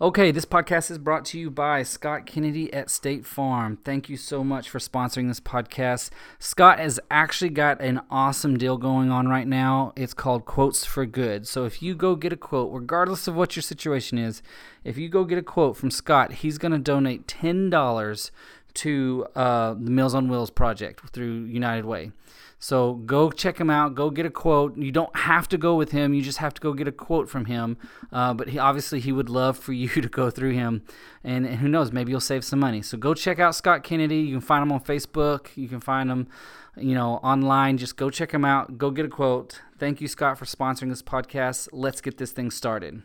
Okay, this podcast is brought to you by Scott Kennedy at State Farm. Thank you so much for sponsoring this podcast. Scott has actually got an awesome deal going on right now. It's called Quotes for Good. So if you go get a quote, regardless of what your situation is, if you go get a quote from Scott, he's going to donate $10 to uh, the Meals on Wheels project through United Way. So go check him out. Go get a quote. You don't have to go with him. You just have to go get a quote from him. Uh, but he obviously he would love for you to go through him, and, and, who knows, maybe you'll save some money. So go check out Scott Kennedy. You can find him on Facebook. You can find him, you know, online. Just go check him out. Go get a quote. Thank you, Scott, for sponsoring this podcast. Let's get this thing started.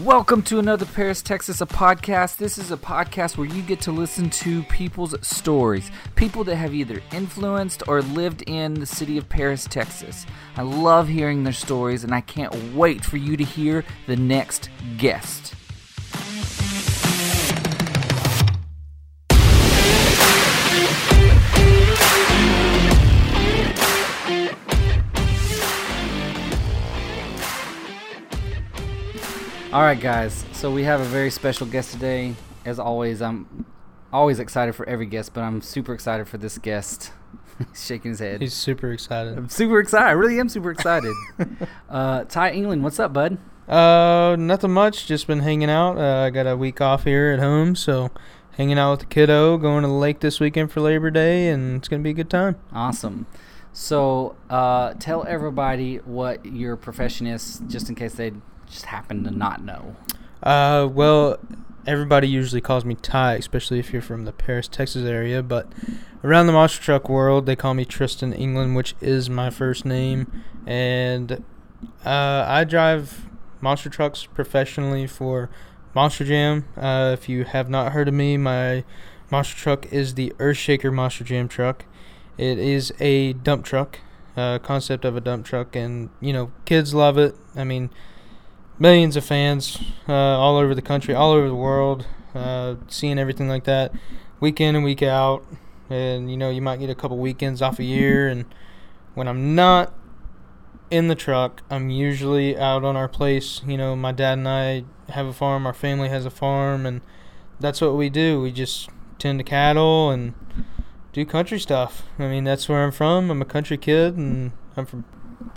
Welcome to another Paris, Texas, a podcast. This is a podcast where you get to listen to people's stories, people that have either influenced or lived in the city of Paris, Texas. I love hearing their stories, and I can't wait for you to hear the next guest. All right, guys. So we have a very special guest today. As always, I'm always excited for every guest, but I'm super excited for this guest. He's shaking his head. He's super excited. I'm super excited. I really am super excited. uh, Ty England, what's up, bud? Uh, nothing much. Just been hanging out. Uh, I got a week off here at home, so hanging out with the kiddo. Going to the lake this weekend for Labor Day, and it's gonna be a good time. Awesome. So, uh, tell everybody what your profession is, just in case they just happen to not know? Uh, well, everybody usually calls me Ty, especially if you're from the Paris, Texas area. But around the monster truck world, they call me Tristan England, which is my first name. And uh, I drive monster trucks professionally for Monster Jam. Uh, if you have not heard of me, my monster truck is the Earthshaker Monster Jam truck. It is a dump truck, uh, concept of a dump truck, and you know kids love it. I mean millions of fans uh, all over the country, all over the world, uh, seeing everything like that, week in and week out. And you know, you might get a couple weekends off a year. And when I'm not in the truck, I'm usually out on our place. You know, my dad and I have a farm, our family has a farm, and that's what we do. We just tend to cattle and do country stuff. I mean, that's where I'm from. I'm a country kid, and I'm from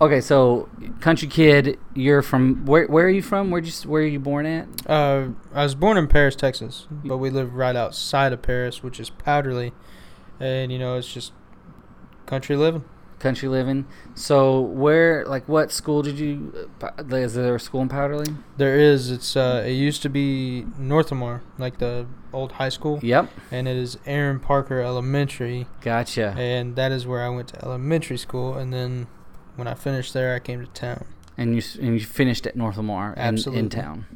Okay, so country kid, you're from where? Where are you from? Where you where are you born at? Uh, I was born in Paris, Texas, but we live right outside of Paris, which is Powderly, and you know it's just country living. Country living. So where, like, what school did you? Uh, is there a school in Powderly? There is. It's uh, it used to be North Lamar, like the old high school. Yep. And it is Aaron Parker Elementary. Gotcha. And that is where I went to elementary school, and then when I finished there, I came to town. And you and you finished at North Lamar Absolutely. In, in town.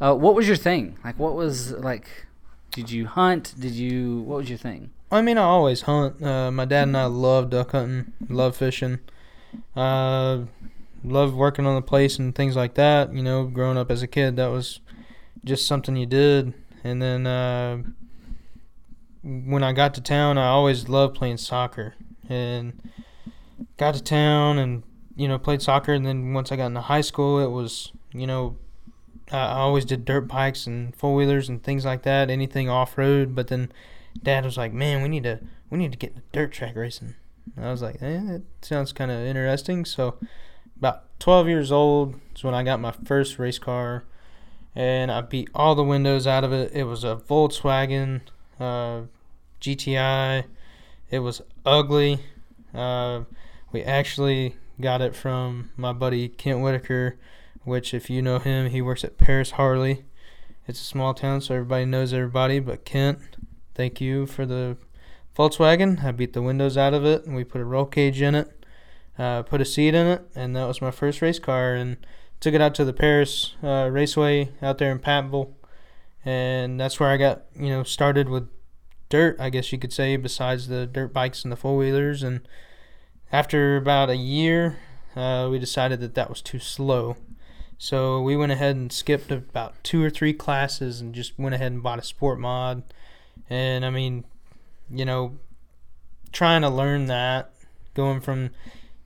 Uh, what was your thing? Like, what was like? Did you hunt? Did you? What was your thing? I mean, I always hunt. Uh, my dad and I love duck hunting, love fishing, uh, love working on the place and things like that. You know, growing up as a kid, that was just something you did. And then uh, when I got to town, I always loved playing soccer. And got to town and you know played soccer, and then once I got into high school, it was you know I always did dirt bikes and four wheelers and things like that, anything off road. But then Dad was like, "Man, we need to we need to get the dirt track racing." And I was like, "Eh, that sounds kind of interesting." So about 12 years old is when I got my first race car, and I beat all the windows out of it. It was a Volkswagen uh, GTI. It was ugly. Uh, we actually got it from my buddy Kent Whitaker, which, if you know him, he works at Paris Harley. It's a small town, so everybody knows everybody. But Kent, thank you for the Volkswagen. I beat the windows out of it, and we put a roll cage in it, uh, put a seat in it, and that was my first race car. And took it out to the Paris uh, Raceway out there in Pattonville, and that's where I got you know started with dirt, I guess you could say, besides the dirt bikes and the four wheelers. And after about a year, uh, we decided that that was too slow. So we went ahead and skipped about two or three classes and just went ahead and bought a sport mod. And I mean, you know, trying to learn that, going from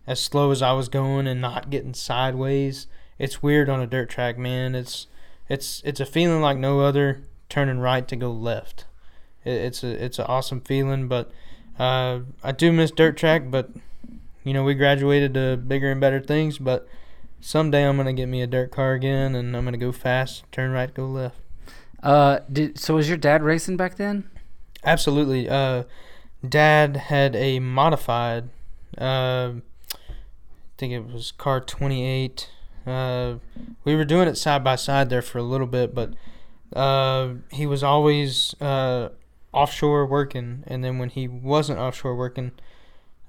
as slow as I was going and not getting sideways, it's weird on a dirt track, man. It's it's it's a feeling like no other. Turning right to go left. It, it's a it's an awesome feeling, but uh, I do miss dirt track. But you know, we graduated to bigger and better things. But someday I'm gonna get me a dirt car again, and I'm gonna go fast, turn right, go left. Uh, did so? Was your dad racing back then? Absolutely. Uh, dad had a modified. Uh, I think it was car 28. Uh, we were doing it side by side there for a little bit, but uh, he was always uh, offshore working, and then when he wasn't offshore working,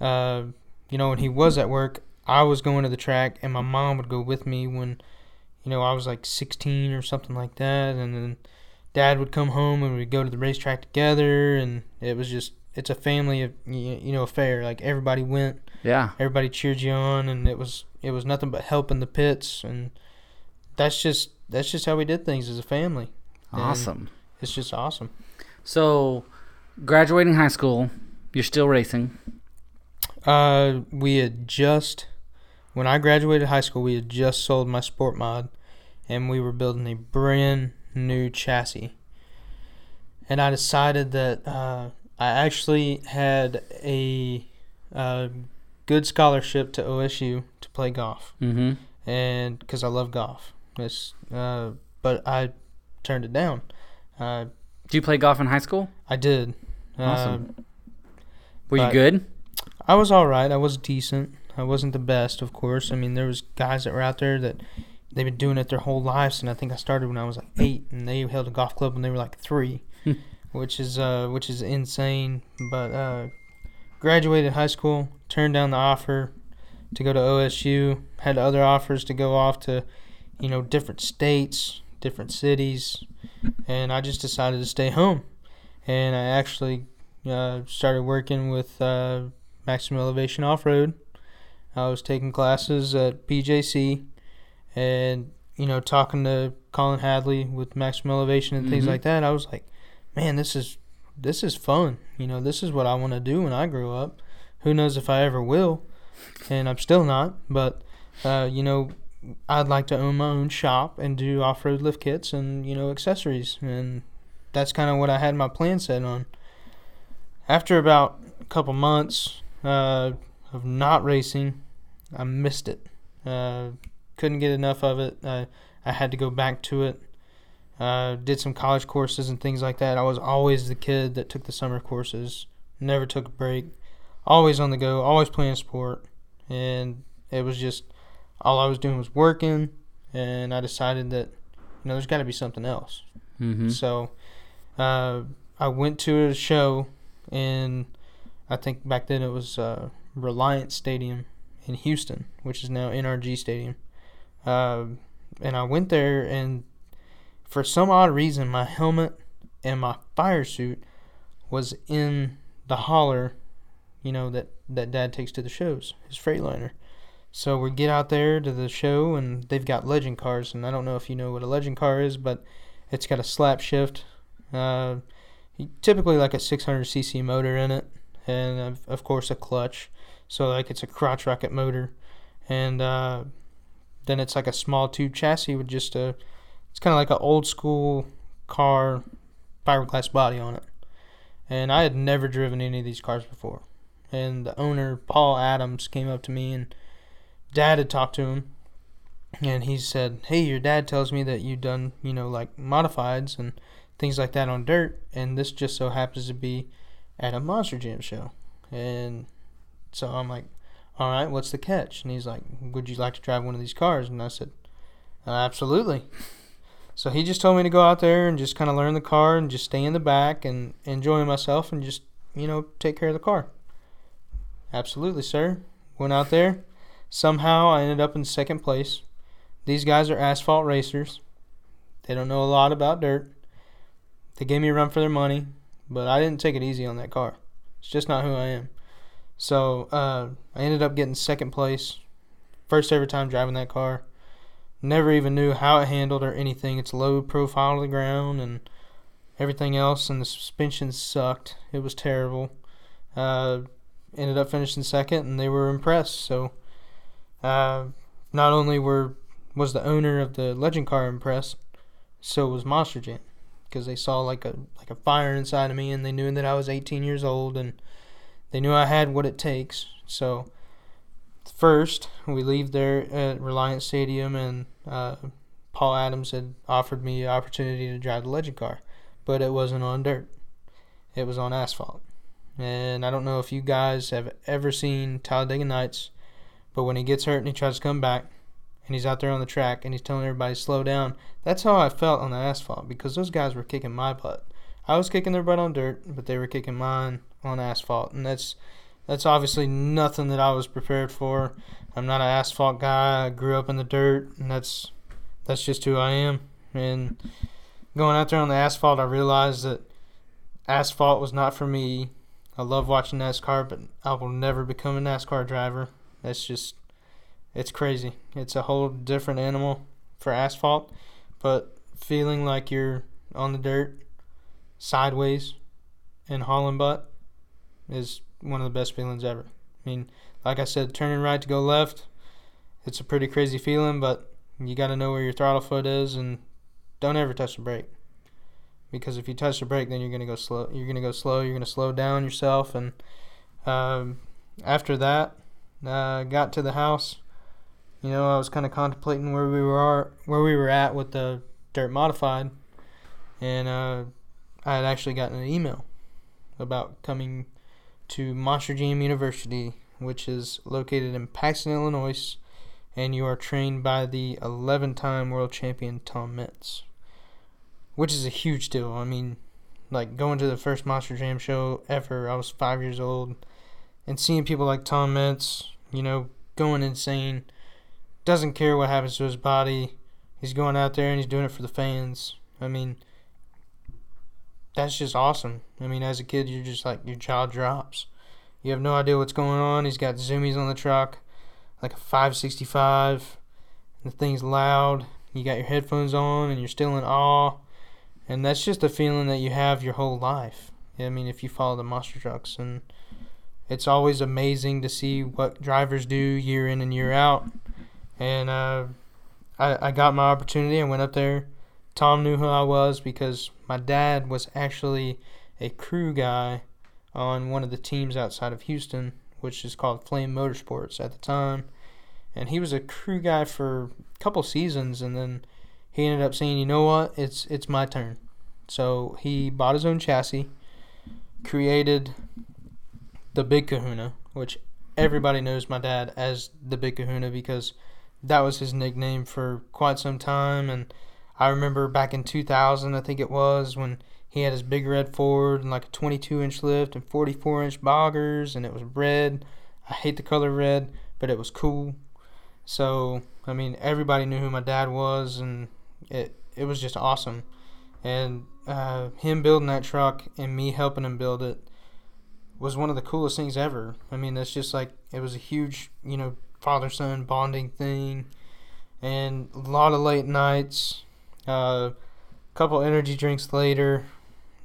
uh, you know, when he was at work, I was going to the track, and my mom would go with me when, you know, I was like 16 or something like that, and then dad would come home and we'd go to the racetrack together, and it was just it's a family of you know affair. Like everybody went, Yeah. everybody cheered you on, and it was it was nothing but helping the pits, and that's just that's just how we did things as a family. And Awesome. It's just awesome. So, graduating high school, you're still racing. Uh, we had just when I graduated high school, we had just sold my sport mod, and we were building a brand new chassis. And I decided that uh, I actually had a uh, good scholarship to OSU to play golf, Mm-hmm. and because I love golf, it's, uh, but I turned it down. Uh, Do you play golf in high school? I did. Awesome. Uh, Were you good? I was all right. I was decent. I wasn't the best, of course. I mean, there was guys that were out there that they've been doing it their whole lives, and I think I started when I was like eight, and they held a golf club when they were like three, Hmm. which is uh, which is insane. But uh, graduated high school, turned down the offer to go to OSU. Had other offers to go off to, you know, different states, different cities, and I just decided to stay home. And I actually uh, started working with. Maximum Elevation Off Road. I was taking classes at PJC and, you know, talking to Colin Hadley with Maximum Elevation and things Mhm. like that. I was like, man, this is this is fun. You know, this is what I want to do when I grow up. Who knows if I ever will? And I'm still not, but uh, you know, I'd like to own my own shop and do off-road lift kits and, you know, accessories and that's kind of what I had my plan set on. After about a couple months, uh, of not racing. I missed it. Uh, couldn't get enough of it. I I had to go back to it. Uh, did some college courses and things like that. I was always the kid that took the summer courses. Never took a break. Always on the go. Always playing sport. And it was just all I was doing was working. And I decided that you know there's got to be something else. Mm-hmm. So uh, I went to a show in, I think back then it was uh, Reliant Stadium in Houston, which is now NRG Stadium. Uh, and I went there, and for some odd reason, my helmet and my fire suit was in the holler, you know, that, that dad takes to the shows, his Freightliner. So we get out there to the show, and they've got legend cars, and I don't know if you know what a legend car is, but it's got a slap shift, uh, typically like a 600cc motor in it, and of, course a clutch. So like it's a crotch rocket motor, and uh, then it's like a small tube chassis with just a. It's kind of like an old school car, fiberglass body on it. And I had never driven any of these cars before. And the owner, Paul Adams, came up to me and Dad had talked to him and he said, "Hey, your dad tells me that you've done, you know, like modifieds and things like that on dirt, and this just so happens to be at a Monster Jam show." And so I'm like, "All right, what's the catch?" And he's like, "Would you like to drive one of these cars?" And I said, uh, "Absolutely." So he just told me to go out there and just kind of learn the car and just stay in the back and enjoy myself and just, you know, take care of the car. Absolutely, sir. Went out there. Somehow I ended up in second place. These guys are asphalt racers. They don't know a lot about dirt. They gave me a run for their money, but I didn't take it easy on that car. It's just not who I am. So uh, I ended up getting second place. First ever time driving that car. Never even knew how it handled or anything. It's low profile to the ground and everything else, and the suspension sucked. It was terrible. Uh, ended up finishing second, and they were impressed. So uh, not only were was the owner of the Legend Car impressed, So was Monster Jam, because they saw like a like a fire inside of me, and they knew that I was 18 years old, and they knew I had what it takes. So first, we leave there at Reliant Stadium, and uh, Paul Adams had offered me the opportunity to drive the Legend Car, but it wasn't on dirt; it was on asphalt. And I don't know if you guys have ever seen Talladega Nights, but when he gets hurt and he tries to come back, and he's out there on the track and he's telling everybody slow down. That's how I felt on the asphalt because those guys were kicking my butt. I was kicking their butt on dirt, but they were kicking mine on asphalt, and that's that's obviously nothing that I was prepared for. I'm not an asphalt guy. I grew up in the dirt, and that's that's just who I am. And going out there on the asphalt, I realized that asphalt was not for me. I love watching NASCAR, but I will never become a NASCAR driver. That's just it's crazy. It's a whole different animal for asphalt, but feeling like you're on the dirt sideways and hauling butt is one of the best feelings ever. I mean, like I said, turning right to go left, it's a pretty crazy feeling, but you got to know where your throttle foot is and don't ever touch the brake. Because if you touch the brake, then you're gonna go slow. You're gonna go slow. You're gonna slow down yourself. And um, after that, uh, got to the house. You know, I was kind of contemplating where we were where we were at with the dirt modified, and uh, I had actually gotten an email about coming to Monster Jam University, which is located in Paxton, Illinois, and you are trained by the 11 time world champion Tom Meents, which is a huge deal. I mean, like going to the first Monster Jam show ever, I was five years old, and seeing people like Tom Meents, you know, going insane, doesn't care what happens to his body. He's going out there and he's doing it for the fans. I mean, that's just awesome. I mean, as a kid, you're just like your jaw drops. You have no idea what's going on. He's got zoomies on the truck, like a 565. The thing's loud. You got your headphones on, and you're still in awe. And that's just a feeling that you have your whole life. I mean, if you follow the monster trucks, and it's always amazing to see what drivers do year in and year out. And uh, I, I got my opportunity. I went up there Tom knew who I was because my dad was actually a crew guy on one of the teams outside of Houston, which is called Flame Motorsports at the time. And he was a crew guy for a couple seasons, and then he ended up saying, "You know what? It's it's my turn." So he bought his own chassis, created the Big Kahuna, which everybody knows my dad as the Big Kahuna because that was his nickname for quite some time, and I remember back in 2000, I think it was, when he had his big red Ford and like a 22 inch lift and 44 inch boggers, and it was red. I hate the color red, but it was cool. So, I mean, everybody knew who my dad was, and it, it was just awesome. And uh, him building that truck and me helping him build it was one of the coolest things ever. I mean, it's just like, it was a huge, you know, father son bonding thing, and a lot of late nights a uh, couple energy drinks later,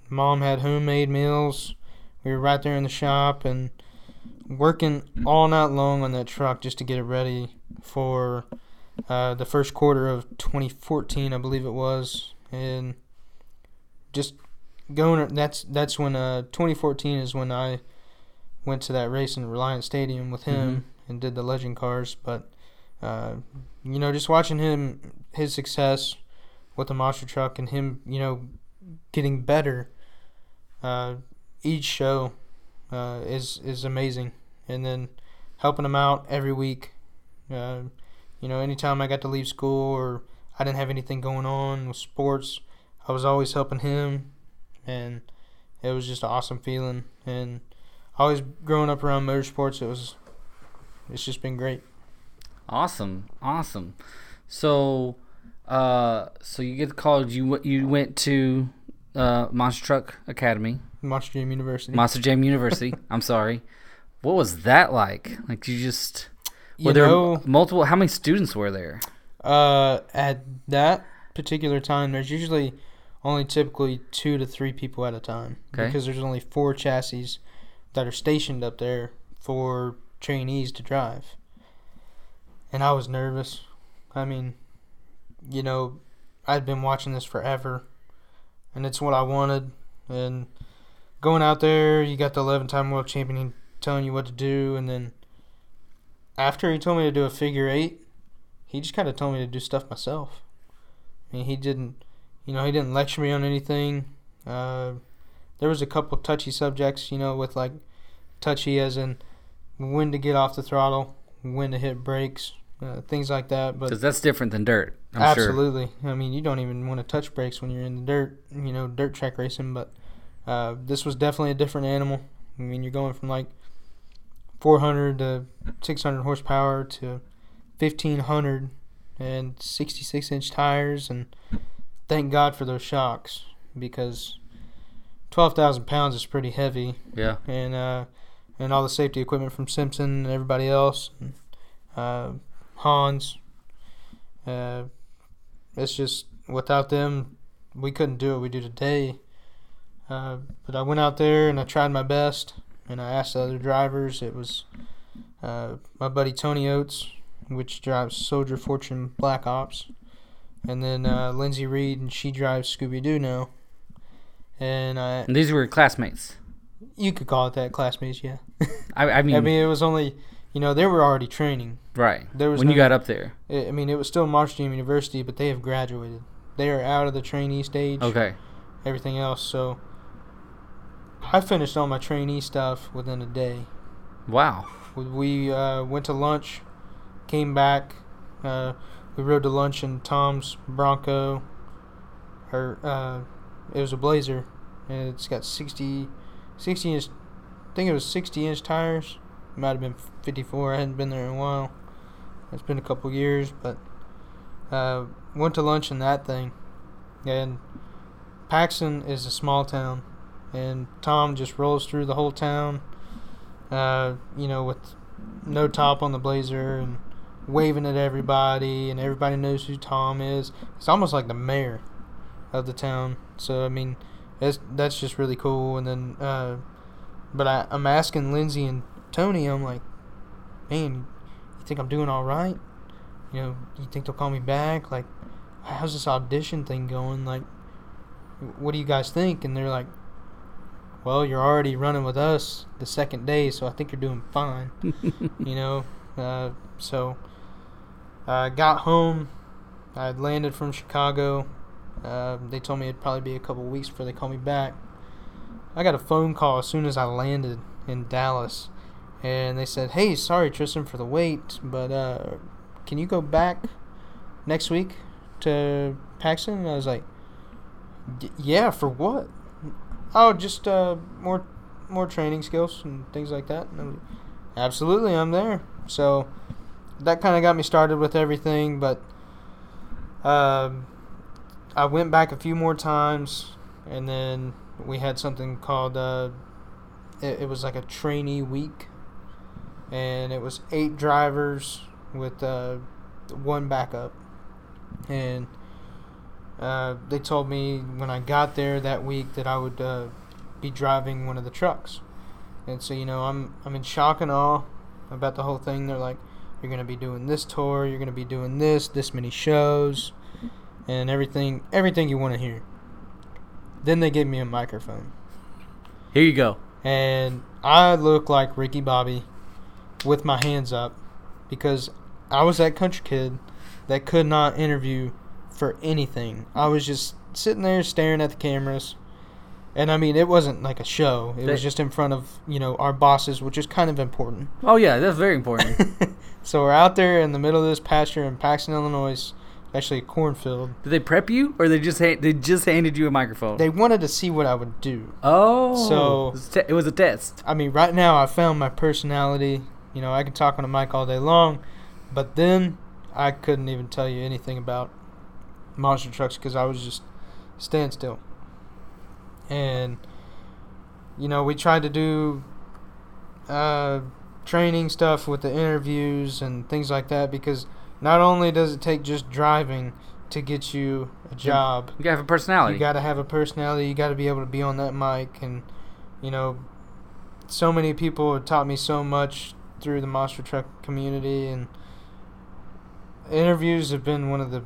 mom had homemade meals. We were right there in the shop and working all night long on that truck just to get it ready for uh, the first quarter of 2014, I believe it was, and just going. That's that's when uh, 2014 is when I went to that race in Reliant Stadium with him mm-hmm. And did the legend cars. But uh, you know, just watching him his success with the monster truck and him, you know, getting better uh, each show uh, is is amazing. And then helping him out every week. Uh, you know, anytime I got to leave school or I didn't have anything going on with sports, I was always helping him, and it was just an awesome feeling. And always growing up around motorsports, it was it's just been great. Awesome, awesome. So uh, so you get the college. You you went to uh, Monster Truck Academy. Monster Jam University. Monster Jam University. I'm sorry. What was that like? Like you just were You there know- multiple? How many students were there? Uh, at that particular time, there's usually only typically two to three people at a time Okay. because there's only four chassis that are stationed up there for trainees to drive. And I was nervous. I mean, you know, I'd been watching this forever, and it's what I wanted. And going out there, you got the 11 time world champion telling you what to do, and then after he told me to do a figure eight, he just kind of told me to do stuff myself. I mean, he didn't, you know, he didn't lecture me on anything. Uh, there was a couple touchy subjects, you know, with like touchy as in when to get off the throttle, when to hit brakes, uh, things like that. But Because that's different than dirt. I'm sure. absolutely, I mean, you don't even want to touch brakes when you're in the dirt, you know, dirt track racing. But uh, this was definitely a different animal. I mean, you're going from like 400 to 600 horsepower to 1500 and 66 inch tires, and thank God for those shocks because 12,000 pounds is pretty heavy Yeah. and uh, and all the safety equipment from Simpson and everybody else, and, uh, Hans. Uh, it's just without them, we couldn't do what we do today. Uh, but I went out there and I tried my best, and I asked the other drivers. It was uh, my buddy Tony Oates, which drives Soldier Fortune Black Ops, and then uh, Linsey Read, and she drives Scooby Doo now. And I, And these were classmates. You could call it that, classmates, yeah. I, I mean, I mean, it was only, you know, they were already training. right. There was when you got up there. I mean, it was still Marshall University, but they have graduated. They are out of the trainee stage. Okay. Everything else, so I finished all my trainee stuff within a day. Wow. We- We uh, went to lunch, came back. Uh, we rode to lunch in Tom's Bronco. Or uh, it was a Blazer, and it's got 60, 60 inch. I think it was 60 inch tires. Might have been 54. I hadn't been there in a while. It's been a couple years, but uh, went to lunch in that thing, and Paxton is a small town, and Tom just rolls through the whole town. Uh, you know, with no top on the blazer and waving at everybody, and everybody knows who Tom is. It's almost like the mayor of the town. So I mean, that's that's just really cool. And then, uh, but I, I'm asking Lindsay and Tony. I'm like, man, you think I'm doing all right? You know, you think they'll call me back? Like, how's this audition thing going? Like, what do you guys think? And they're like, well, you're already running with us the second day, so I think you're doing fine. you know, uh, so I got home. I had landed from Chicago. Uh, they told me it'd probably be a couple weeks before they call me back. I got a phone call as soon as I landed in Dallas, and they said, "Hey, sorry Tristan for the wait, but uh, can you go back next week to Paxton?" And I was like, "Yeah, for what?" Oh, just uh, more more training skills and things like that. And I was like, Absolutely, I'm there. So that kind of got me started with everything, but um, I went back a few more times, and then we had something called uh, it, it was like a trainee week, and it was eight drivers with uh, one backup, and uh, they told me when I got there that week that I would uh, be driving one of the trucks, and so you know I'm I'm in shock and awe about the whole thing. They're like, you're gonna be doing this tour, you're gonna be doing this, this many shows, and everything everything you want to hear. Then they gave me a microphone, Here you go. and I look like Ricky Bobby with my hands up because I was that country kid that could not interview for anything. I was just sitting there staring at the cameras. And I mean, it wasn't like a show. It was just in front of, you know, our bosses, which is kind of important. Oh yeah, that's very important. so we're out there in the middle of this pasture in Paxton, Illinois, actually a cornfield. Did they prep you, or they just ha- they just handed you a microphone? They wanted to see what I would do. oh, So- it was, te- it was a test. I mean, right now I found my personality. You know, I can talk on a mic all day long, but then I couldn't even tell you anything about monster trucks because I was just stand still. And you know, we tried to do uh, training stuff with the interviews and things like that because not only does it take just driving to get you a job, You gotta have a personality. you got to have a personality. You got to be able to be on that mic, and you know, so many people have taught me so much through the monster truck community, and interviews have been one of the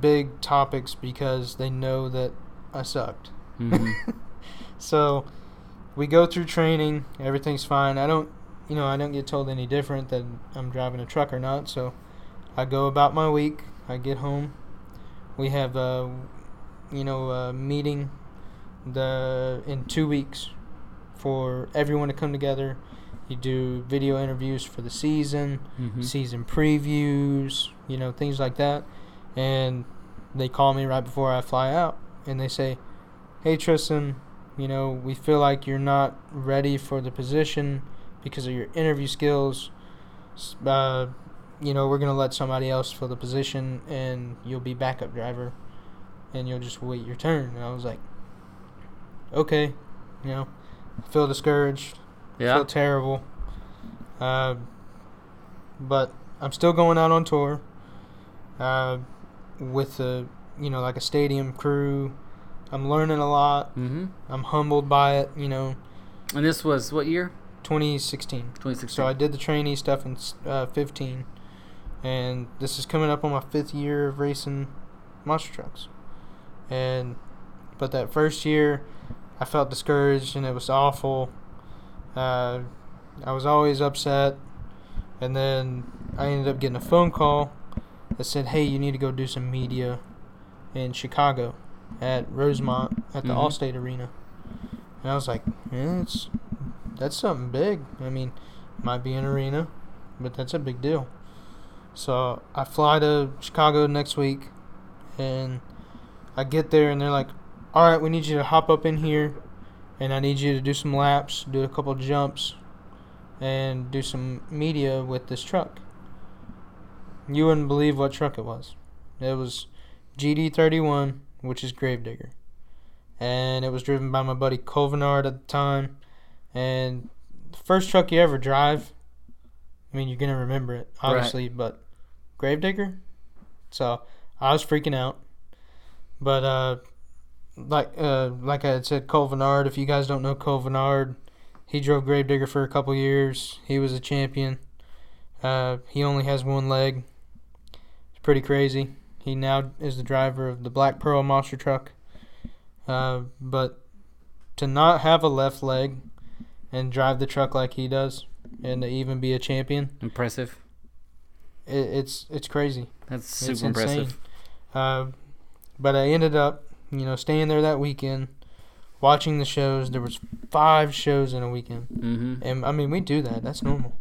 big topics because they know that I sucked. Mhm. So we go through training, everything's fine. I don't, you know, I don't get told any different that I'm driving a truck or not. So I go about my week. I get home. We have a, you know, a meeting the in two weeks for everyone to come together. You do video interviews for the season, Mhm. season previews, you know, things like that. And they call me right before I fly out and they say, Hey, Tristan, you know, we feel like you're not ready for the position because of your interview skills. Uh, you know, we're going to let somebody else fill the position and you'll be backup driver and you'll just wait your turn. And I was like, okay, you know, I feel discouraged Yeah. feel terrible. Uh, but I'm still going out on tour uh, with a you know like a stadium crew. I'm learning a lot. Mm-hmm. I'm humbled by it. You know, And this was what year? 2016. 2016. So I did the trainee stuff in uh, 15, and this is coming up on my fifth year of racing monster trucks. And but that first year, I felt discouraged and it was awful. Uh, I was always upset, and then I ended up getting a phone call that said, "Hey, you need to go do some media in Chicago at Rosemont at the Mhm. Allstate Arena." And I was like, "Yeah, it's that's something big. I mean, might be an arena, but that's a big deal." So I fly to Chicago next week, and I get there, and they're like, "All right, we need you to hop up in here, and I need you to do some laps, do a couple jumps, and do some media with this truck." You wouldn't believe what truck it was. It was GD31, which is Gravedigger, and it was driven by my buddy Colvinard at the time. And the first truck you ever drive, I mean, you're gonna remember it, Right. obviously, but Gravedigger. So I was freaking out, but uh, like uh, like I had said, Cole Colvinard. If you guys don't know Cole Colvinard, he drove Gravedigger for a couple years. He was a champion. Uh, he only has one leg. It's pretty crazy. He now is the driver of the Black Pearl monster truck. Uh, but to not have a left leg and drive the truck like he does, and to even be a champion, Impressive. It, it's it's crazy. That's It's super insane. impressive. Uh, but I ended up, you know, staying there that weekend, watching the shows. There was five shows in a weekend, Mm-hmm. and I mean we do that. That's normal.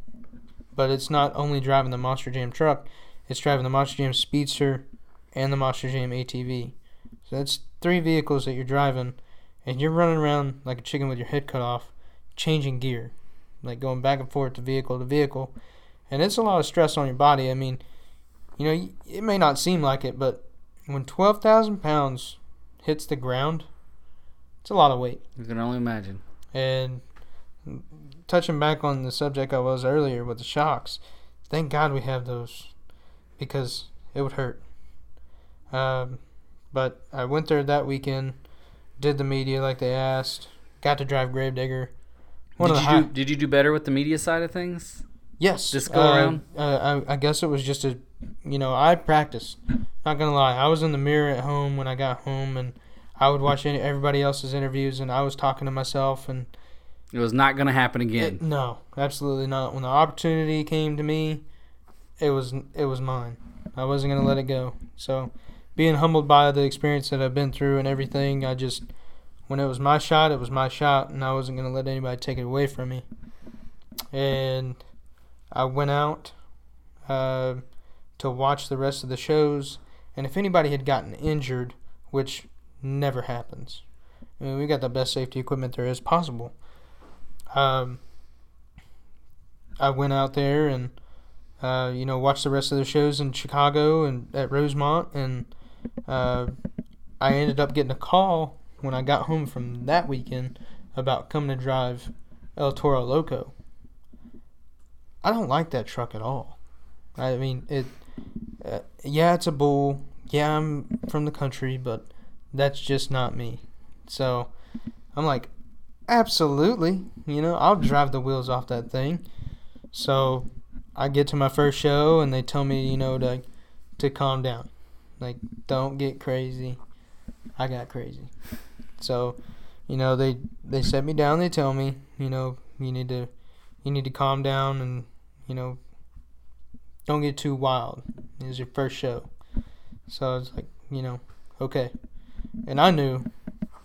But it's not only driving the Monster Jam truck; it's driving the Monster Jam Speedster and the Monster Jam ATV. So that's three vehicles that you're driving, and you're running around like a chicken with your head cut off, changing gear, like going back and forth to vehicle to vehicle, and it's a lot of stress on your body. I mean, you know, it may not seem like it, but when twelve thousand pounds hits the ground, it's a lot of weight. You can only imagine. And touching back on the subject I was earlier with the shocks, thank God we have those because it would hurt. Um, but I went there that weekend, did the media like they asked, got to drive Gravedigger. One Did of you the do? high- Did you do better with the media side of things? Yes. Just go uh, around? Uh, I, I guess it was just a, you know, I practiced. Not gonna lie, I was in the mirror at home when I got home, and I would watch any, everybody else's interviews, and I was talking to myself, and It was not going to happen again. it, no, absolutely not. When the opportunity came to me, it was it was mine. I wasn't gonna let it go. So, being humbled by the experience that I've been through and everything, I just, when it was my shot, it was my shot, and I wasn't gonna let anybody take it away from me. And I went out uh, to watch the rest of the shows, and if anybody had gotten injured, which never happens, I mean, we got the best safety equipment there is possible. Um, I went out there and uh, you know watched the rest of the shows in Chicago and at Rosemont, and uh, I ended up getting a call when I got home from that weekend about coming to drive El Toro Loco. I don't like that truck at all. I mean it. Uh, yeah, it's a bull. Yeah, I'm from the country, but that's just not me. So I'm like, absolutely. You know, I'll drive the wheels off that thing. So I get to my first show and they tell me, you know, to to calm down. Like, don't get crazy. I got crazy. So, you know, they they set me down. They tell me, you know, you need to you need to calm down and you know don't get too wild. It was your first show, so I was like, you know, okay. And I knew,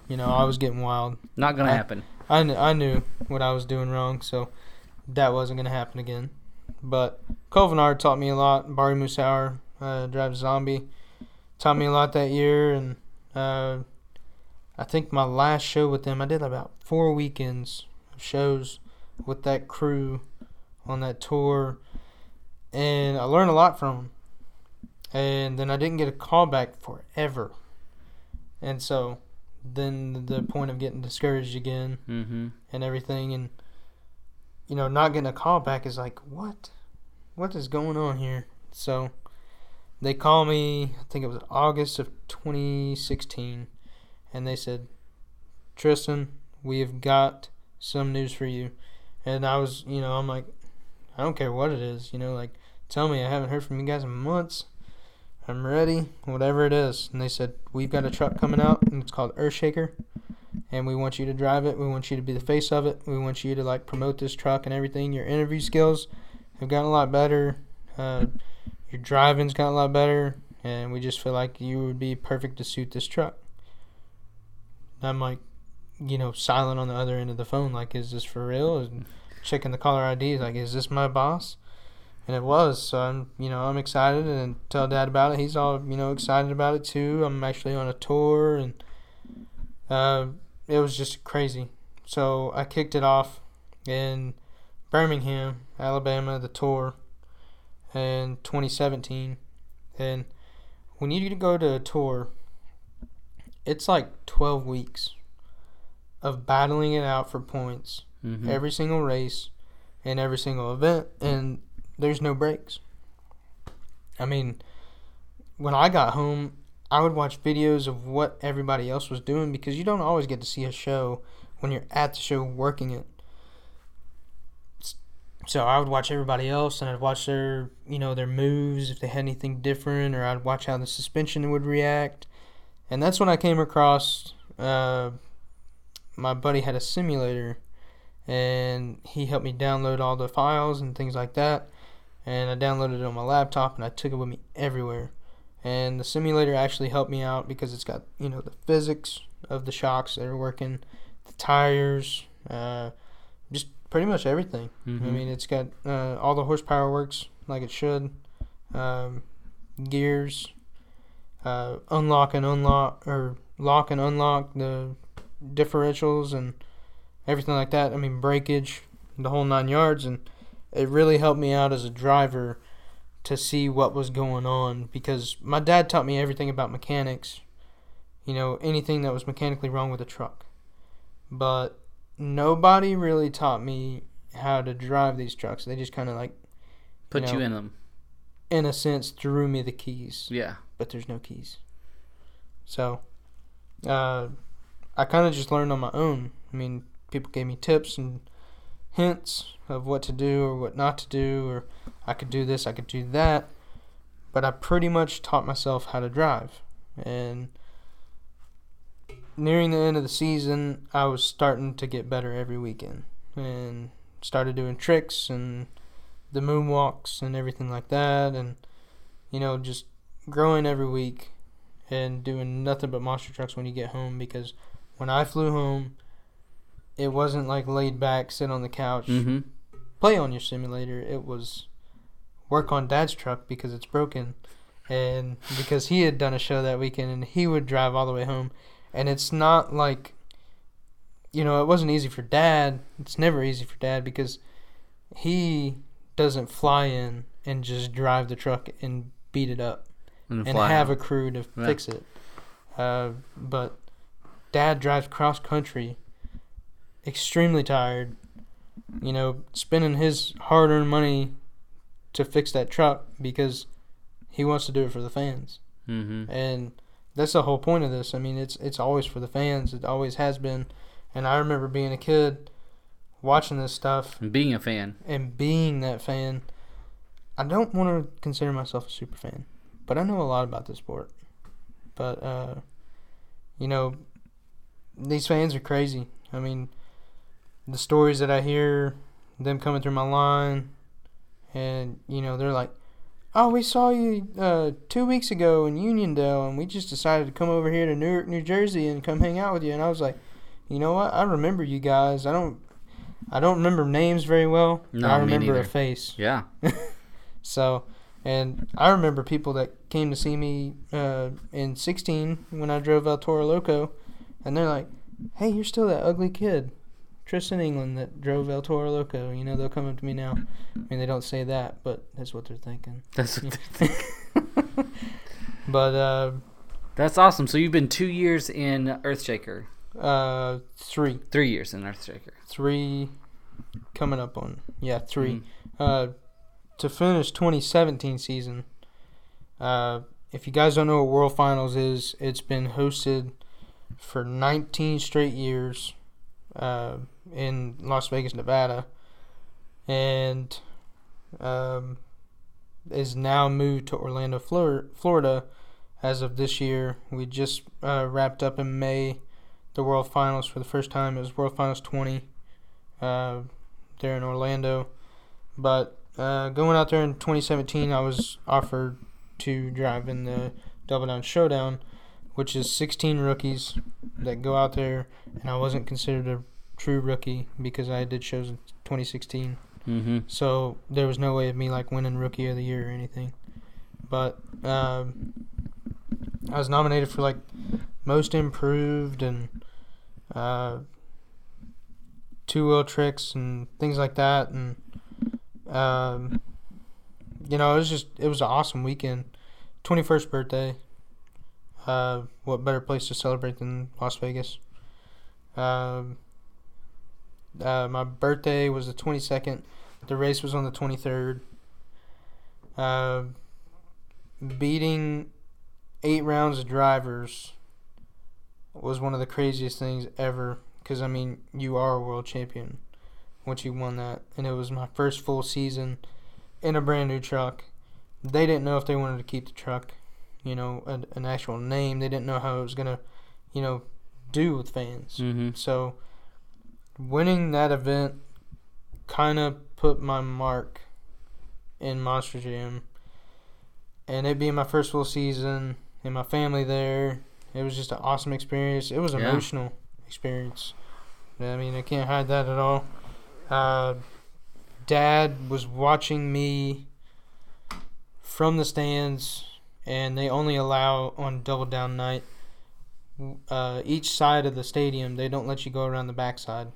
you know, I was getting wild. Not gonna happen. I knew, I knew what I was doing wrong, so that wasn't gonna happen again. But Kovenard taught me a lot. Bari Musawwir, uh, Drive Zombie, taught me a lot that year, and uh, I think my last show with them, I did about four weekends of shows with that crew on that tour, and I learned a lot from them. And then I didn't get a call back forever, and so then the point of getting discouraged again Mm-hmm. and everything and you know not getting a call back is like what what is going on here so they call me i think it was august of 2016 and they said tristan we have got some news for you and i was you know i'm like i don't care what it is you know like tell me i haven't heard from you guys in months i'm ready whatever it is and they said we've got a truck coming out and it's called earthshaker and we want you to drive it. We want you to be the face of it. We want you to like promote this truck and everything. Your interview skills have gotten a lot better. Uh, your driving's gotten a lot better, and we just feel like you would be perfect to suit this truck. I'm like, you know, silent on the other end of the phone. Like, is this for real? And checking the caller ID. Like, is this my boss? And it was. So I'm, you know, I'm excited and tell Dad about it. He's all, you know, excited about it too. I'm actually on a tour and. Uh, it was just crazy. So I kicked it off in Birmingham, Alabama, the tour in 2017. And when you go to a tour, it's like 12 weeks of battling it out for points Mm-hmm. every single race and every single event, and there's no breaks. I mean, when I got home, I would watch videos of what everybody else was doing because you don't always get to see a show when you're at the show working it. So I would watch everybody else and I'd watch their, you know, their moves if they had anything different, or I'd watch how the suspension would react. And that's when I came across. Uh, my buddy had a simulator, and he helped me download all the files and things like that. And I downloaded it on my laptop, and I took it with me everywhere and the simulator actually helped me out because it's got you know the physics of the shocks that are working, the tires, uh, just pretty much everything. Mm-hmm. I mean, it's got uh, all the horsepower works like it should, um, gears, uh, unlock and unlock or lock and unlock the differentials and everything like that. I mean, breakage, the whole nine yards, and it really helped me out as a driver to see what was going on because my dad taught me everything about mechanics. You know, anything that was mechanically wrong with a truck. But nobody really taught me how to drive these trucks. They just kind of like, Put you you, in them. in a sense, threw me the keys, Yeah. but there's no keys. So, uh, I kind of just learned on my own. I mean, people gave me tips and hints of what to do or what not to do, or I could do this, I could do that. But I pretty much taught myself how to drive. And nearing the end of the season, I was starting to get better every weekend and started doing tricks and the moonwalks and everything like that. And, you know, just growing every week and doing nothing but monster trucks when you get home because when I flew home, it wasn't like laid back, sit on the couch, Mm-hmm. play on your simulator. It was work on dad's truck because it's broken. And because he had done a show that weekend and he would drive all the way home. And it's not like, you know, it wasn't easy for dad. It's never easy for dad because he doesn't fly in and just drive the truck and beat it up And, and have out. a crew to Yeah. fix it. Uh, but dad drives cross country, extremely tired. You know, spending his hard earned money to fix that truck because he wants to do it for the fans. Mm-hmm. And that's the whole point of this. I mean, it's it's always for the fans. It always has been. And I remember being a kid watching this stuff And being a fan. and being that fan. I don't want to consider myself a super fan, but I know a lot about this sport. But uh, you know, these fans are crazy. I mean, the stories that I hear, them coming through my line, and you know, they're like, "Oh, we saw you uh, two weeks ago in Uniondale, and we just decided to come over here to Newark, New Jersey, and come hang out with you." And I was like, "You know what? I remember you guys. I don't, I don't remember names very well. No, I remember a face. Yeah. So, and I remember people that came to see me uh, in 16 when I drove El Toro Loco, and they're like, "Hey, you're still that ugly kid, Tristan England that drove El Toro Loco." You know, they'll come up to me now. I mean, they don't say that, but that's what they're thinking. That's what they're thinking. But uh, That's awesome. So you've been two years in Earthshaker, uh, three, three years in Earthshaker. three, coming up on yeah, 3 Mhm. Uh, to finish 2017 season. Uh, if you guys don't know what World Finals is, it's been hosted for 19 straight years uh, in Las Vegas, Nevada, and um, is now moved to Orlando, Florida, as of this year. We just uh, wrapped up in May the World Finals for the first time. It was World Finals 20 uh, there in Orlando, but uh, going out there in 2017, I was offered to drive in the Double Down Showdown, which is 16 rookies that go out there, and I wasn't considered a true rookie because I did shows in 2016. Mm-hmm. So there was no way of me like winning Rookie of the Year or anything. But um, I was nominated for like Most Improved and uh, Two Wheel Tricks and things like that. And um, you know, it was just it was an awesome weekend. Twenty first birthday. Uh, what better place to celebrate than Las Vegas? Um, uh, my birthday was the twenty second. The race was on the 23rd. Uh, beating eight rounds of drivers was one of the craziest things ever. Because, I mean, you are a world champion once you won that. And it was my first full season in a brand new truck. They didn't know if they wanted to keep the truck, you know, an, an actual name. They didn't know how it was going to, you know, do with fans. Mm-hmm. So, winning that event kind of put my mark in Monster Jam. And it being my first full season and my family there, it was just an awesome experience. It was an Yeah. emotional experience. I mean, I can't hide that at all. Uh, Dad was watching me from the stands, and they only allow on double down night uh, each side of the stadium. They don't let you go around the backside.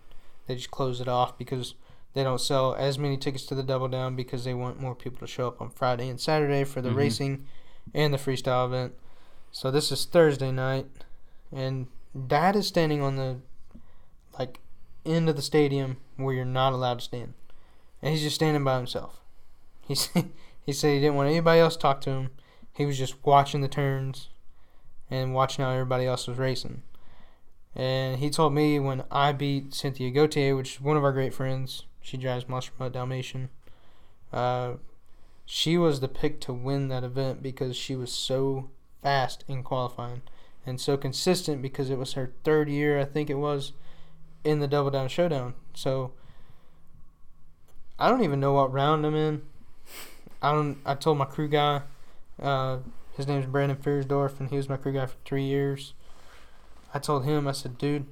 They just close it off because they don't sell as many tickets to the double down because they want more people to show up on Friday and Saturday for the Mhm. racing and the freestyle event. So this is Thursday night, and Dad is standing on the like end of the stadium where you're not allowed to stand, and he's just standing by himself. He said he said he didn't want anybody else to talk to him. He was just watching the turns and watching how everybody else was racing. And he told me when I beat Cynthia Gauthier, which is one of our great friends, she drives Monster Mutt Dalmatian. Uh, she was the pick to win that event because she was so fast in qualifying and so consistent because it was her third year, I think it was, in the Double Down Showdown. So I don't even know what round I'm in. I don't. I told my crew guy, uh, his name's Brandon Fiersdorf, and he was my crew guy for three years. I told him, I said, dude,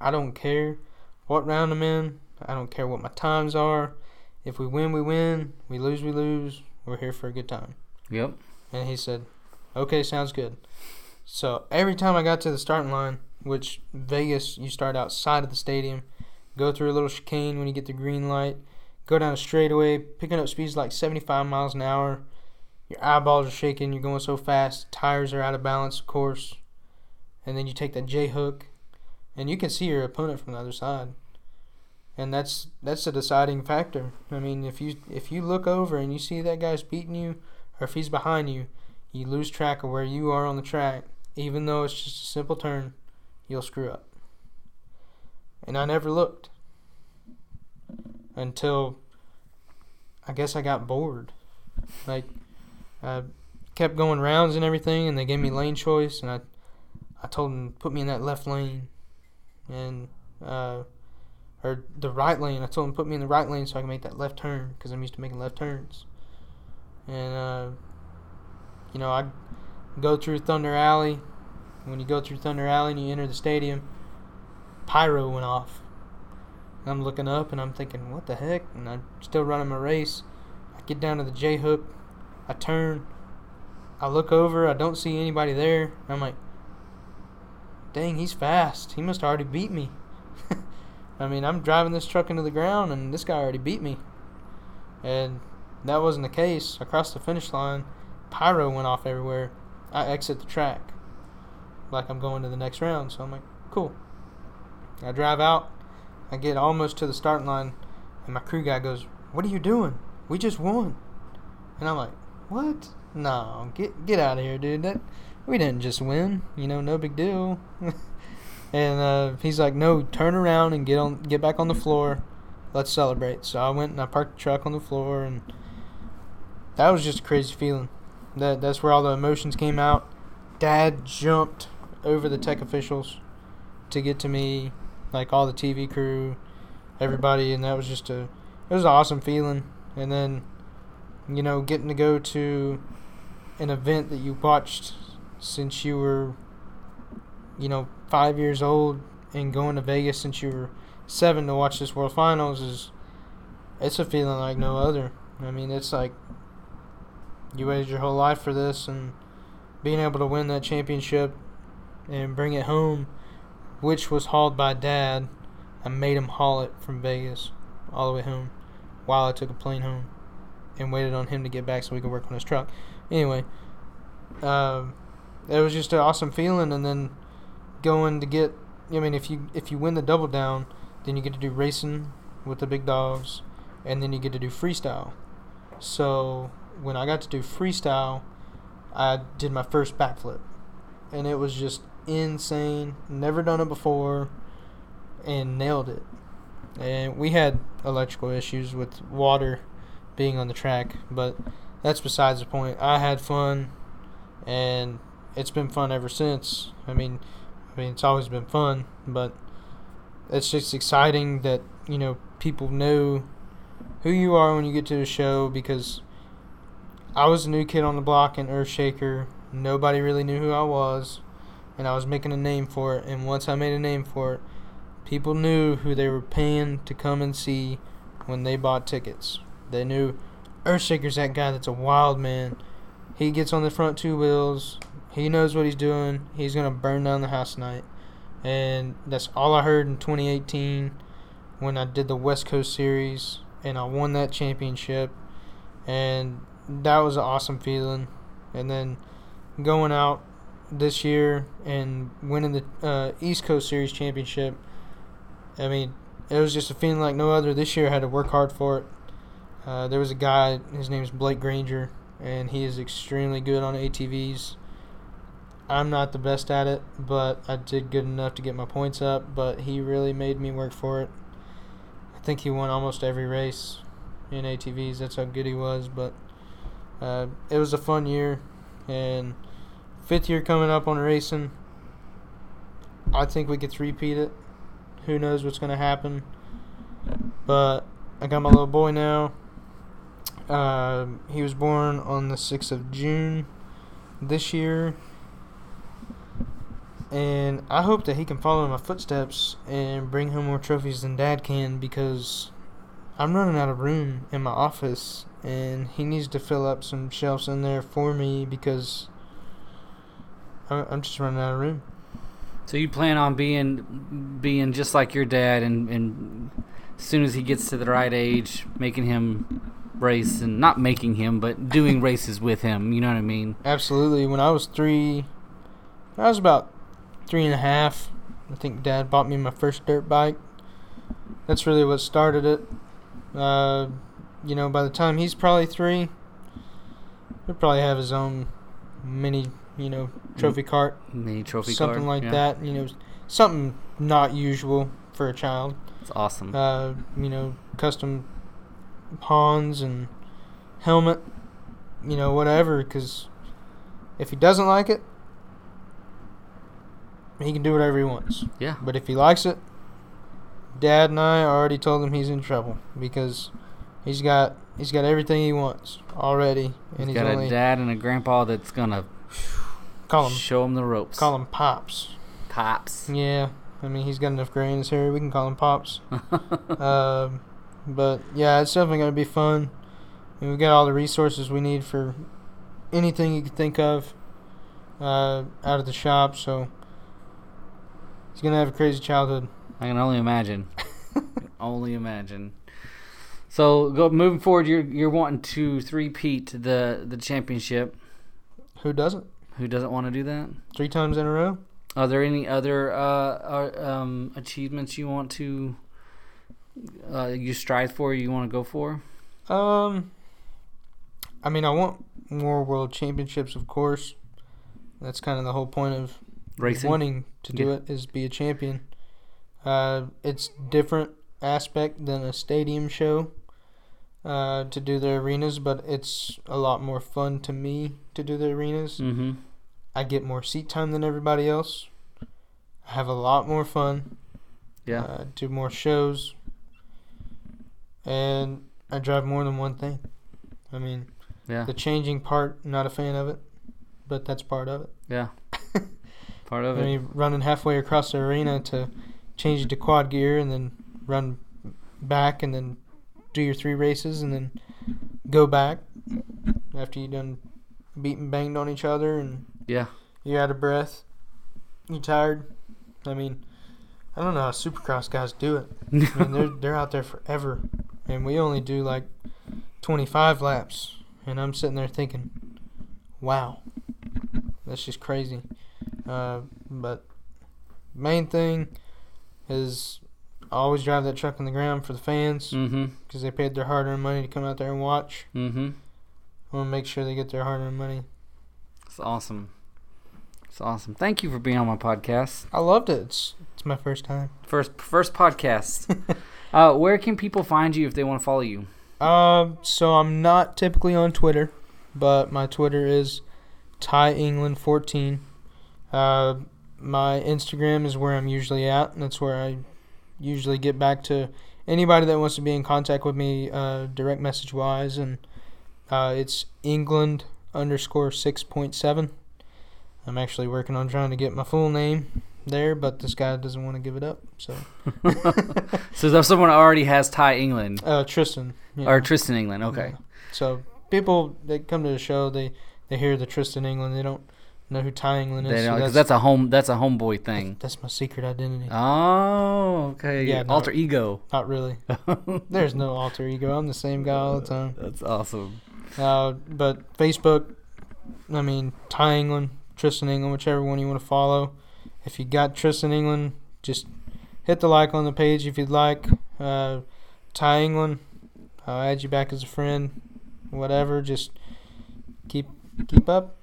I don't care what round I'm in. I don't care what my times are. If we win, we win. We lose, we lose. We're here for a good time. Yep. And he said, okay, sounds good. So every time I got to the starting line, which Vegas, you start outside of the stadium, go through a little chicane when you get the green light, go down a straightaway, picking up speeds like 75 miles an hour. Your eyeballs are shaking, you're going so fast, tires are out of balance, of course. And then you take that J hook, and you can see your opponent from the other side. And that's that's a deciding factor. I mean, if you if you look over and you see that guy's beating you, or if he's behind you, you lose track of where you are on the track. Even though it's just a simple turn, you'll screw up. And I never looked until I guess I got bored. Like, uh, kept going rounds and everything, and they gave me lane choice, and I I told them put me in that left lane, and uh, or the right lane. I told them put me in the right lane so I can make that left turn because I'm used to making left turns. And uh, you know, I go through Thunder Alley. When you go through Thunder Alley and you enter the stadium, pyro went off. I'm looking up and I'm thinking, what the heck? And I'm still running my race. I get down to the J hook. I turn. I look over. I don't see anybody there. I'm like, dang, he's fast. He must already beat me. I mean, I'm driving this truck into the ground and this guy already beat me. And that wasn't the case. I crossed the finish line. Pyro went off everywhere. I exit the track like I'm going to the next round. So I'm like, cool. I drive out. I get almost to the starting line, and my crew guy goes, "What are you doing? We just won." And I'm like, "What? No, get get out of here, dude. That we didn't just win. You know, no big deal." and uh, he's like, "No, turn around and get on, get back on the floor. Let's celebrate." So I went and I parked the truck on the floor, and that was just a crazy feeling. That that's where all the emotions came out. Dad jumped over the tech officials to get to me, like all the TV crew, everybody, and that was just a it was an awesome feeling. And then, you know, getting to go to an event that you watched since you were, you know, five years old, and going to Vegas since you were seven to watch this World Finals is it's a feeling like no other. I mean, it's like you waited your whole life for this, and being able to win that championship and bring it home, which was hauled by Dad. I made him haul it from Vegas all the way home while I took a plane home and waited on him to get back so we could work on his truck. Anyway, um, it was just an awesome feeling, and then going to get. I mean, if you if you win the double down, then you get to do racing with the big dogs, and then you get to do freestyle. So when I got to do freestyle, I did my first backflip, and it was just insane. Never done it before, and nailed it. And we had electrical issues with water being on the track, but that's besides the point. I had fun, and it's been fun ever since. I mean, I mean it's always been fun, but it's just exciting that you know people know who you are when you get to the show because I was a new kid on the block in Earthshaker. Nobody really knew who I was and I was making a name for it. And once I made a name for it, people knew who they were paying to come and see when they bought tickets. They knew Earthshaker's that guy that's a wild man. He gets on the front two wheels. He knows what he's doing. He's gonna burn down the house tonight. And that's all I heard in 2018 when I did the West Coast Series and I won that championship. And that was an awesome feeling. And then going out this year and winning the uh, East Coast Series championship. I mean, it was just a feeling like no other. This year, I had to work hard for it. Uh, there was a guy, his name is Blake Granger, and he is extremely good on ATVs. I'm not the best at it, but I did good enough to get my points up, but he really made me work for it. I think he won almost every race in ATVs. That's how good he was, but uh, it was a fun year, and – fifth year coming up on racing. I think we could repeat it. Who knows what's going to happen? But I got my little boy now. Uh, he was born on the 6th of June this year. And I hope that he can follow in my footsteps and bring home more trophies than dad can because I'm running out of room in my office and he needs to fill up some shelves in there for me because I'm just running out of room. So you plan on being being just like your dad, and, and as soon as he gets to the right age, making him race and not making him, but doing races with him. You know what I mean? Absolutely. When I was three, I was about three and a half. I think Dad bought me my first dirt bike. That's really what started it. Uh, you know, by the time he's probably three, he'll probably have his own mini you know, trophy cart, mini trophy something card, like yeah. that. You know, something not usual for a child. It's awesome. Uh, you know, custom pawns and helmet, you know, whatever. Because If he doesn't like it, he can do whatever he wants. Yeah. But if he likes it, Dad and I already told him he's in trouble because he's got he's got everything he wants already, and He's he's, got a dad and a grandpa that's gonna call him show him the ropes. call him pops. pops. Yeah, I mean he's got enough gray in his hair. We can call him pops. um, but yeah, it's definitely gonna be fun. I mean, we got all the resources we need for anything you could think of uh, out of the shop. So he's gonna have a crazy childhood. I can only imagine. only imagine. So go moving forward. You're you're wanting to three-peat the the championship. Who doesn't? Who doesn't want to do that? Three times in a row. Are there any other uh, uh, um, achievements you want to uh, you strive for? You want to go for? Um, I mean, I want more world championships, of course. That's kind of the whole point of Racing. wanting to do Yeah. it is be a champion. Uh, it's different aspect than a stadium show uh, to do the arenas, but it's a lot more fun to me to do the arenas. Mm-hmm. I get more seat time than everybody else. I have a lot more fun. Yeah. Uh, do more shows, and I drive more than one thing. I mean, yeah. the changing part, not a fan of it, but that's part of it. Yeah. Part of I it. mean, running halfway across the arena to change it to quad gear and then run back and then do your three races and then go back after you done beat and banged on each other and Yeah. you're out of breath, you're tired. I mean, I don't know how supercross guys do it. I mean, they're they're out there forever, and we only do like 25 laps, and I'm sitting there thinking, wow, that's just crazy. Uh, but main thing is I always drive that truck on the ground for the fans mm-hmm. because they paid their hard-earned money to come out there and watch. Mm-hmm. I want to make sure they get their hard-earned money. It's awesome. It's awesome. Thank you for being on my podcast. I loved it. It's it's my first time. First first podcast. uh, where can people find you if they want to follow you? Um, so I'm not typically on Twitter, but my Twitter is Ty England 14. Uh, my Instagram is where I'm usually at, and that's where I usually get back to anybody that wants to be in contact with me, uh, direct message wise, and uh, it's England underscore six point seven. I'm actually working on trying to get my full name there, but this guy doesn't want to give it up. So, So someone already has Ty England uh, Tristan. yeah. or Tristan England. Okay. Yeah. So people that come to the show, they they hear the Tristan England. They don't know who Ty England is. They so know because that's, that's a home that's a homeboy thing. that's my secret identity. Oh, okay. Yeah. Alter ego. Not really. There's no alter ego. I'm the same guy all the time. That's awesome. Uh, but Facebook, I mean Ty England, Tristan England, whichever one you want to follow. If you got Tristan England, just hit the like on the page if you'd like. Uh, Ty England, I'll add you back as a friend. Whatever, just keep keep up.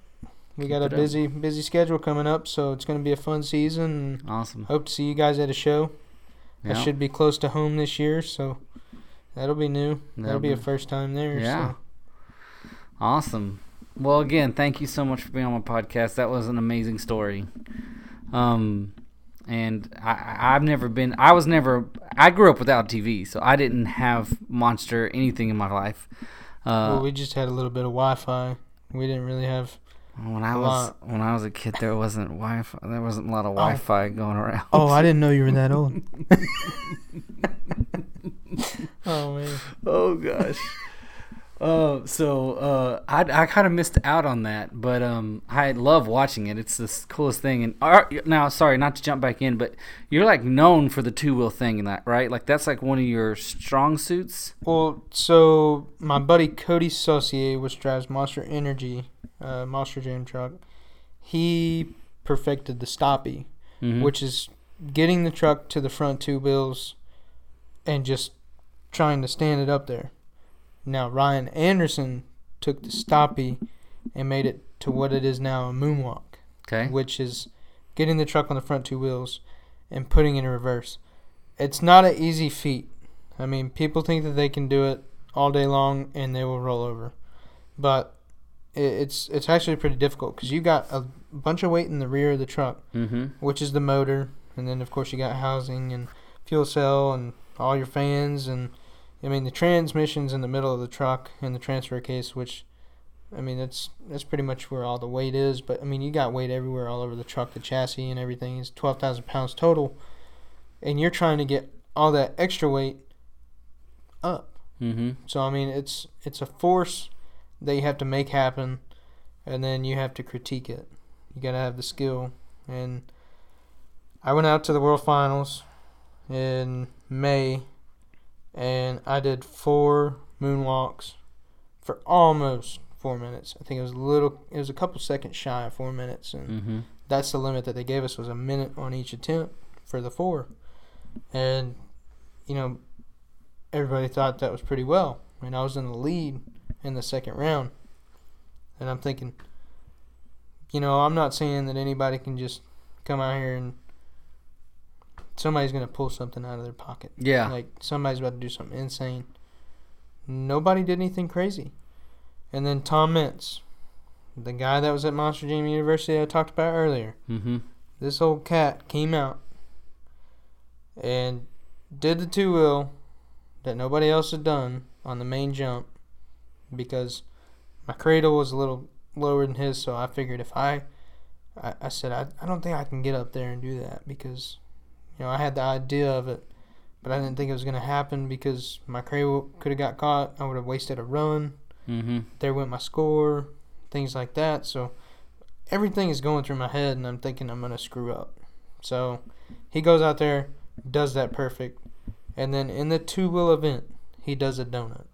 We got a it up. busy busy schedule coming up, so it's going to be a fun season. Awesome. hope to see you guys at a show. I should be close to home this year, so that'll be new. That'll, That'll be a first time there. Yeah. So. Awesome. Well, again, thank you so much for being on my podcast. That was an amazing story. Um, and I, I've never been. I was never. I grew up without TV, so I didn't have Monster anything in my life. Uh, well, we just had a little bit of Wi-Fi. We didn't really have. when I was lot. when I was a kid, there wasn't Wi-Fi. There wasn't a lot of Oh. Wi-Fi going around. Oh, I didn't know you were that old. oh man. Oh gosh. Uh, so uh, I I kind of missed out on that, but um, I love watching it. It's the coolest thing. And are, now, sorry, not to jump back in, but you're like known for the two wheel thing, and that right? Like that's like one of your strong suits. Well, so my buddy Coty Saucier, which drives Monster Energy, uh, Monster Jam truck, he perfected the stoppie, Mhm. which is getting the truck to the front two wheels and just trying to stand it up there. Now Ryan Anderson took the stoppie and made it to what it is now a moonwalk. okay. which is getting the truck on the front two wheels and putting it in reverse. It's not an easy feat. I mean, people think that they can do it all day long and they will roll over. But it's it's actually pretty difficult because you got a bunch of weight in the rear of the truck, Mm-hmm. which is the motor, and then of course you got housing and fuel cell and all your fans and I mean the transmission's in the middle of the truck and the transfer case, which I mean that's that's pretty much where all the weight is. But I mean you got weight everywhere, all over the truck, the chassis and everything It's twelve thousand pounds total, and you're trying to get all that extra weight up. Mm-hmm. So I mean, it's it's a force that you have to make happen, and then you have to critique it. You gotta have the skill. And I went out to the World Finals in May, and I did four moonwalks for almost four minutes. I think it was a little. It was a couple seconds shy of four minutes, and Mm-hmm. that's the limit that they gave us was a minute on each attempt for the four and you know everybody thought that was pretty well and i was in the lead in the second round and i'm thinking you know i'm not saying that anybody can just come out here and somebody's going to pull something out of their pocket Yeah. like somebody's about to do something insane. Nobody did anything crazy. And then Tom Meents, the guy that was at Monster Jam University I talked about earlier, mm-hmm. this old cat came out and did the two wheel that nobody else had done on the main jump because my cradle was a little lower than his, so I figured if I I, I said I, I don't think I can get up there and do that because you know I had the idea of it but I didn't think it was gonna happen because my cradle could have got caught. I would have wasted a run. Mm-hmm. There went my score, things like that. So everything is going through my head, and I'm thinking I'm gonna screw up. So he goes out there, does that perfect, and then in the two wheel event, he does a donut.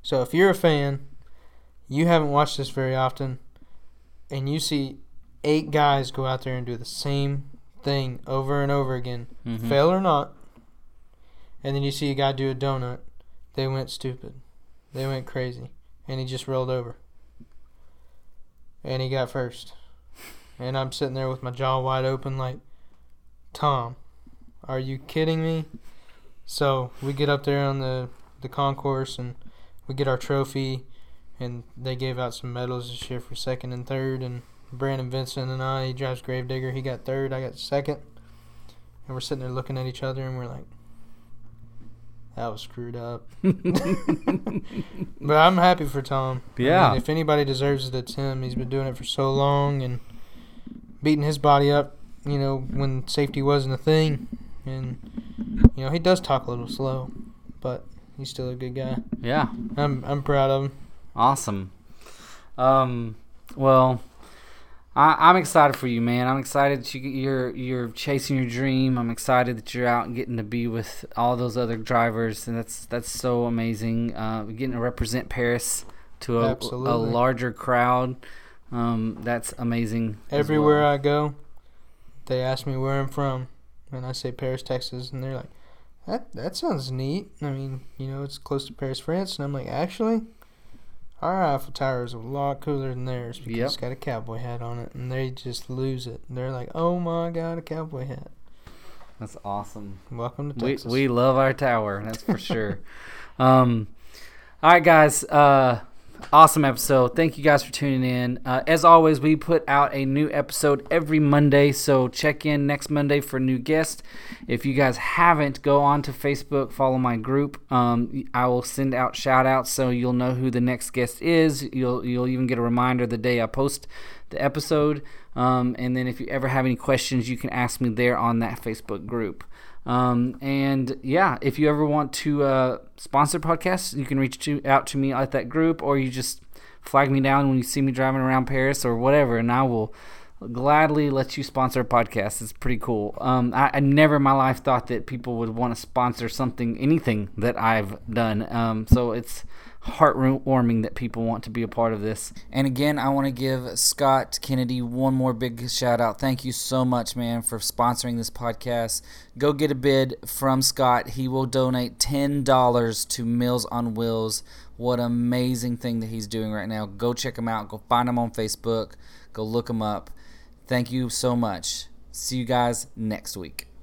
So if you're a fan, you haven't watched this very often, and you see eight guys go out there and do the same thing over and over again, Mm-hmm. fail or not, and then you see a guy do a donut, they went stupid. They went crazy. And he just rolled over. And he got first. And I'm sitting there with my jaw wide open, like, Tom, are you kidding me? So we get up there on the, the concourse and we get our trophy. And they gave out some medals this year for second and third. And Brandon Vinson and I, he drives Gravedigger. He got third, I got second. And we're sitting there looking at each other and we're like, that was screwed up. But I'm happy for Tom. I Yeah. mean, if anybody deserves it, it's him. He's been doing it for so long and beating his body up, you know, when safety wasn't a thing. And, you know, he does talk a little slow, but he's still a good guy. yeah. I'm, I'm proud of him. Awesome. Um, well, I, I'm excited for you, man. I'm excited that you, you're you're chasing your dream. I'm excited that you're out and getting to be with all those other drivers, and that's that's so amazing. Uh, getting to represent Paris to a, a larger crowd. Um, that's amazing. Everywhere well. I go, they ask me where I'm from. And I say Paris, Texas. And they're like, that, that sounds neat. I mean, you know, it's close to Paris, France. And I'm like, actually, our Eiffel Tower is a lot cooler than theirs because Yep. it's got a cowboy hat on it. And they just lose it. They're like, oh my God, a cowboy hat. That's awesome. Welcome to We, Texas. we love our tower, that's for sure. Um, all right, guys. Uh, awesome episode. Thank you guys for tuning in. Uh, as always, we put out a new episode every Monday, so check in next Monday for a new guest. If you guys haven't, go on to Facebook, follow my group. Um, I will send out shout outs so you'll know who the next guest is. You'll you'll even get a reminder the day I post the episode. Um, and then if you ever have any questions, you can ask me there on that Facebook group. Um, and yeah, if you ever want to uh, sponsor podcasts, you can reach to, out to me at that group, or you just flag me down when you see me driving around Paris or whatever, and I will gladly let you sponsor a podcast. It's pretty cool. Um, I, I never in my life thought that people would want to sponsor something, anything that I've done. Um, so it's heartwarming that people want to be a part of this. And again, I want to give Scott Kennedy one more big shout out. Thank you so much, man, for sponsoring this podcast. Go get a bid from Scott. He will donate $10 to Meals on Wheels. What amazing thing that he's doing right now. Go check him out. Go find him on Facebook. Go look him up. Thank you so much. See you guys next week.